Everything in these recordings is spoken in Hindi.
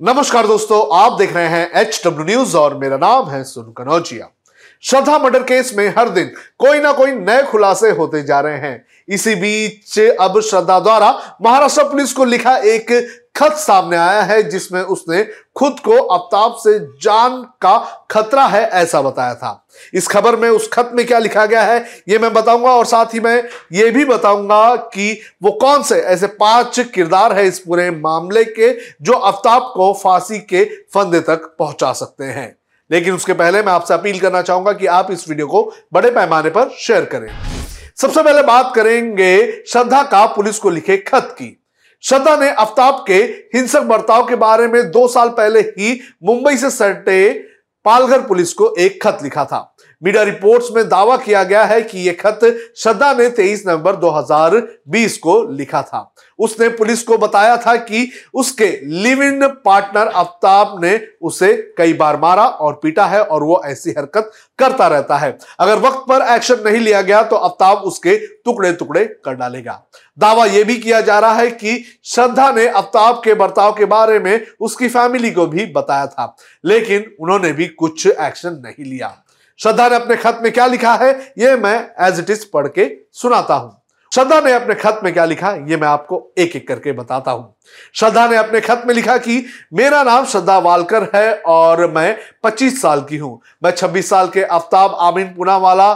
नमस्कार दोस्तों, आप देख रहे हैं एच डब्ल्यू न्यूज़ और मेरा नाम है सुन कनौजिया श्रद्धा मर्डर केस में हर दिन कोई ना कोई नए खुलासे होते जा रहे हैं। इसी बीच अब श्रद्धा द्वारा महाराष्ट्र पुलिस को लिखा एक खत सामने आया है, जिसमें उसने खुद को आफ्ताब से जान का खतरा है ऐसा बताया था। इस खबर में उस खत में क्या लिखा गया है, ये मैं बताऊँगा और साथ ही मैं ये भी बताऊँगा कि वो कौन से ऐसे पाँच किरदार है इस पूरे मामले के, जो आफ्ताब को फांसी के फंदे तक पहुँचा सकते हैं। लेकिन उसके पहले मैं आपसे अपील करना चाहूँगा कि आप इस वीडियो को बड़े पैमाने पर शेयर करें। सबसे पहले बात करेंगे श्रद्धा का पुलिस को लिखे खत की। श्रद्धा ने आफ्ताब के हिंसक बर्ताव के बारे में दो साल पहले ही मुंबई से सटे पालघर पुलिस को एक खत लिखा था। मीडिया रिपोर्ट्स में दावा किया गया है कि यह खत श्रद्धा ने 23 नवंबर 2020 को लिखा था। उसने पुलिस को बताया था कि उसके लिव इन पार्टनर आफ्ताब ने उसे कई बार मारा और पीटा है और वो ऐसी हरकत करता रहता है। अगर वक्त पर एक्शन नहीं लिया गया तो आफ्ताब उसके टुकड़े टुकड़े कर डालेगा। दावा यह भी किया जा रहा है कि श्रद्धा ने आफ्ताब के बर्ताव के बारे में उसकी फैमिली को भी बताया था, लेकिन उन्होंने भी कुछ एक्शन नहीं लिया। श्रद्धा ने अपने खत में क्या लिखा है? यह मैं एज इट इज़ पढ़ के सुनाता हूँ। श्रद्धा ने अपने खत में क्या लिखा? यह मैं आपको एक एक करके बताता हूँ। श्रद्धा ने अपने खत में लिखा कि, मेरा नाम श्रद्धा वालकर है और मैं 25 साल की हूँ। मैं 26 साल के आफ्ताब आमीन पुनावाला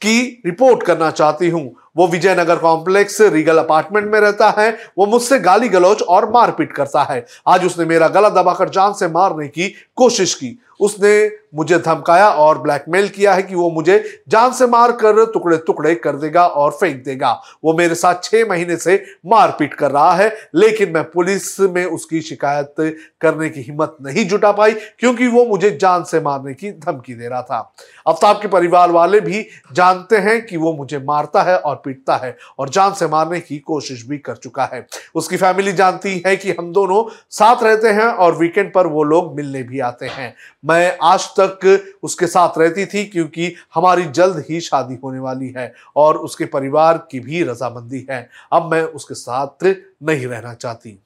की रिपोर्ट करना चाहती हूँ वो विजयनगर कॉम्प्लेक्स रीगल अपार्टमेंट में रहता है, वो मुझसे गाली गलौज और मारपीट करता है। आज उसने मेरा गला दबाकर जान से मारने की कोशिश की। उसने मुझे धमकाया और ब्लैकमेल किया है कि वो मुझे जान से मार कर टुकड़े टुकड़े कर देगा और फेंक देगा। वो मेरे साथ छह महीने से मारपीट कर रहा है, लेकिन मैं पुलिस में उसकी शिकायत करने की हिम्मत नहीं जुटा पाई, क्योंकि वो मुझे जान से मारने की धमकी दे रहा था। आफ्ताब के परिवार वाले भी जानते हैं कि वो मुझे मारता है और पीटता है और जान से मारने की कोशिश भी कर चुका है। उसकी फैमिली जानती है कि हम दोनों साथ रहते हैं और वीकेंड पर वो लोग मिलने भी आते हैं। मैं आज तक उसके साथ रहती थी क्योंकि हमारी जल्द ही शादी होने वाली है और उसके परिवार की भी रजामंदी है। अब मैं उसके साथ नहीं रहना चाहती।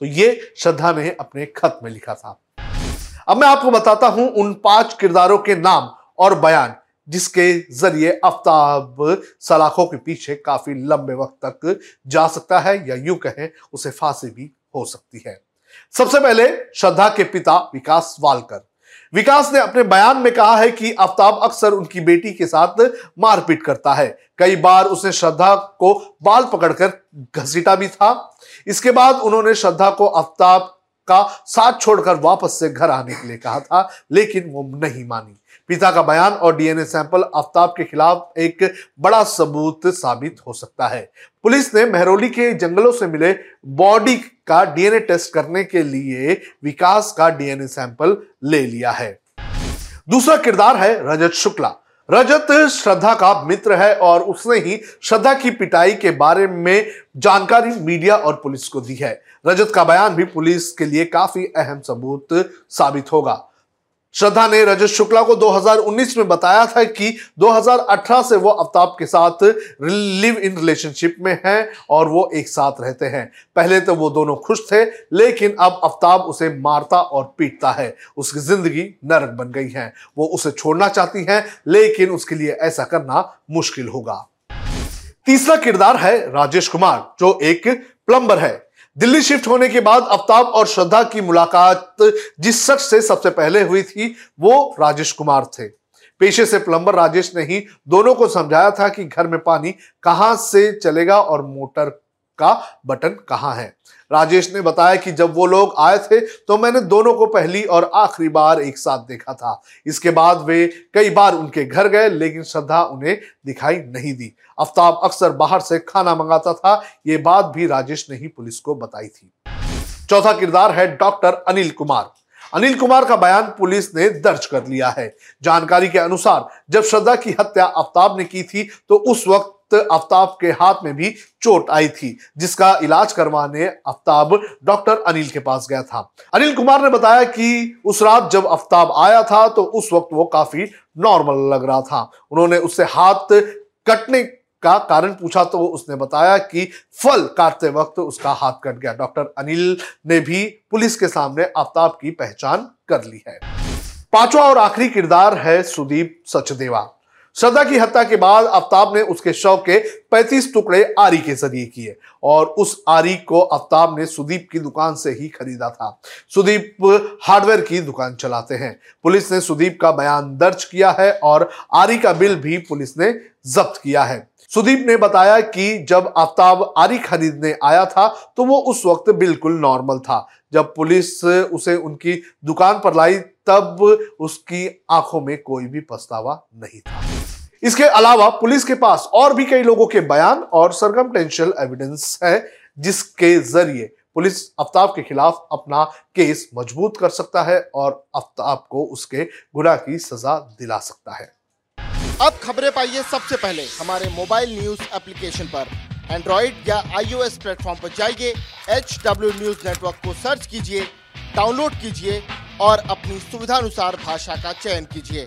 तो ये श्रद्धा ने अपने खत में लिखा था। अब मैं आपको बताता हूँ उन पाँच किरदारों के नाम और बयान। जिसके ज़रिए आफ्ताब सलाखों के पीछे काफ़ी लंबे वक्त तक जा सकता है या यूँ कहें, उसे फांसी भी हो सकती है। सबसे पहले श्रद्धा के पिता विकास वालकर। विकास ने अपने बयान में कहा है कि आफ्ताब अक्सर उनकी बेटी के साथ मारपीट करता है। कई बार उसने श्रद्धा को बाल पकड़कर घसीटा भी था। इसके बाद उन्होंने श्रद्धा को आफ्ताब का साथ छोड़कर वापस से घर आने के लिए कहा था, लेकिन वो नहीं मानी। पिता का बयान और डीएनए सैंपल आफ्ताब के खिलाफ एक बड़ा सबूत साबित हो सकता है। पुलिस ने मेहरोली के जंगलों से मिले बॉडी का डीएनए टेस्ट करने के लिए विकास का डीएनए सैंपल ले लिया है। दूसरा किरदार है रजत शुक्ला। रजत श्रद्धा का मित्र है और उसने ही श्रद्धा की पिटाई के बारे में जानकारी मीडिया और पुलिस को दी है। रजत का बयान भी पुलिस के लिए काफ़ी अहम सबूत साबित होगा। श्रद्धा ने रजत शुक्ला को 2019 में बताया था कि 2018 से वो अफ्ताब के साथ लिव इन रिलेशनशिप में हैं और वो एक साथ रहते हैं। पहले तो वो दोनों खुश थे, लेकिन अब अफ्ताब उसे मारता और पीटता है। उसकी ज़िंदगी नरक बन गई है। वो उसे छोड़ना चाहती है, लेकिन उसके लिए ऐसा करना मुश्किल होगा। तीसरा किरदार है राजेश कुमार, जो एक प्लम्बर है। दिल्ली शिफ्ट होने के बाद अफ्ताब और श्रद्धा की मुलाकात जिस शख्स से सबसे पहले हुई थी, वो राजेश कुमार थे। पेशे से प्लम्बर राजेश ने ही दोनों को समझाया था कि घर में पानी कहाँ से चलेगा और मोटर का बटन कहाँ है? राजेश ने बताया कि जब वो लोग आए थे तो मैंने दोनों को पहली और आखिरी बार एक साथ देखा था। इसके बाद वे कई बार उनके घर गए, लेकिन श्रद्धा उन्हें दिखाई नहीं दी। आफ्ताब अक्सर बाहर से खाना मंगाता था। ये बात भी राजेश ने ही पुलिस को बताई थी। चौथा किरदार है डॉक्टर अनिल कुमार। अनिल कुमार का बयान पुलिस ने दर्ज कर लिया है। जानकारी के अनुसार, जब श्रद्धा की हत्या आफ्ताब ने की थी तो उस वक्त आफ्ताब के हाथ में भी चोट आई थी, जिसका इलाज करवाने आफ्ताब डॉक्टर अनिल के पास गया था। अनिल कुमार ने बताया कि उस रात जब आफ्ताब आया था तो उस वक्त वो काफ़ी नॉर्मल लग रहा था। उन्होंने उससे हाथ कटने का कारण पूछा तो उसने बताया कि फल काटते वक्त उसका हाथ कट गया। डॉक्टर अनिल ने भी पुलिस के सामने आफ्ताब की पहचान कर ली है। पांचवा और आखिरी किरदार है सुदीप सचदेवा। श्रद्धा की हत्या के बाद आफ्ताब ने उसके शव के 35 टुकड़े आरी के ज़रिए किए और उस आरी को आफ्ताब ने सुदीप की दुकान से ही खरीदा था। सुदीप हार्डवेयर की दुकान चलाते हैं। पुलिस ने सुदीप का बयान दर्ज किया है और आरी का बिल भी पुलिस ने जब्त किया है। सुदीप ने बताया कि जब आफ्ताब आरी खरीदने आया था तो वो उस वक्त बिल्कुल नॉर्मल था। जब पुलिस उसे उनकी दुकान पर लाई, तब उसकी आँखों में कोई भी पछतावा नहीं था। इसके अलावा पुलिस के पास और भी कई लोगों के बयान और सरगम सरकमटेंशियल एविडेंस है, जिसके ज़रिए पुलिस आफ्ताब के खिलाफ अपना केस मज़बूत कर सकता है और आफ्ताब को उसके गुनाह की सजा दिला सकता है। अब खबरें पाइए सबसे पहले। हमारे मोबाइल न्यूज़ एप्लीकेशन पर। एंड्रॉइड या आईओएस प्लेटफॉर्म पर जाइए एच डब्ल्यू न्यूज़ नेटवर्क को सर्च कीजिए, डाउनलोड कीजिए और अपनी सुविधानुसार भाषा का चयन कीजिए।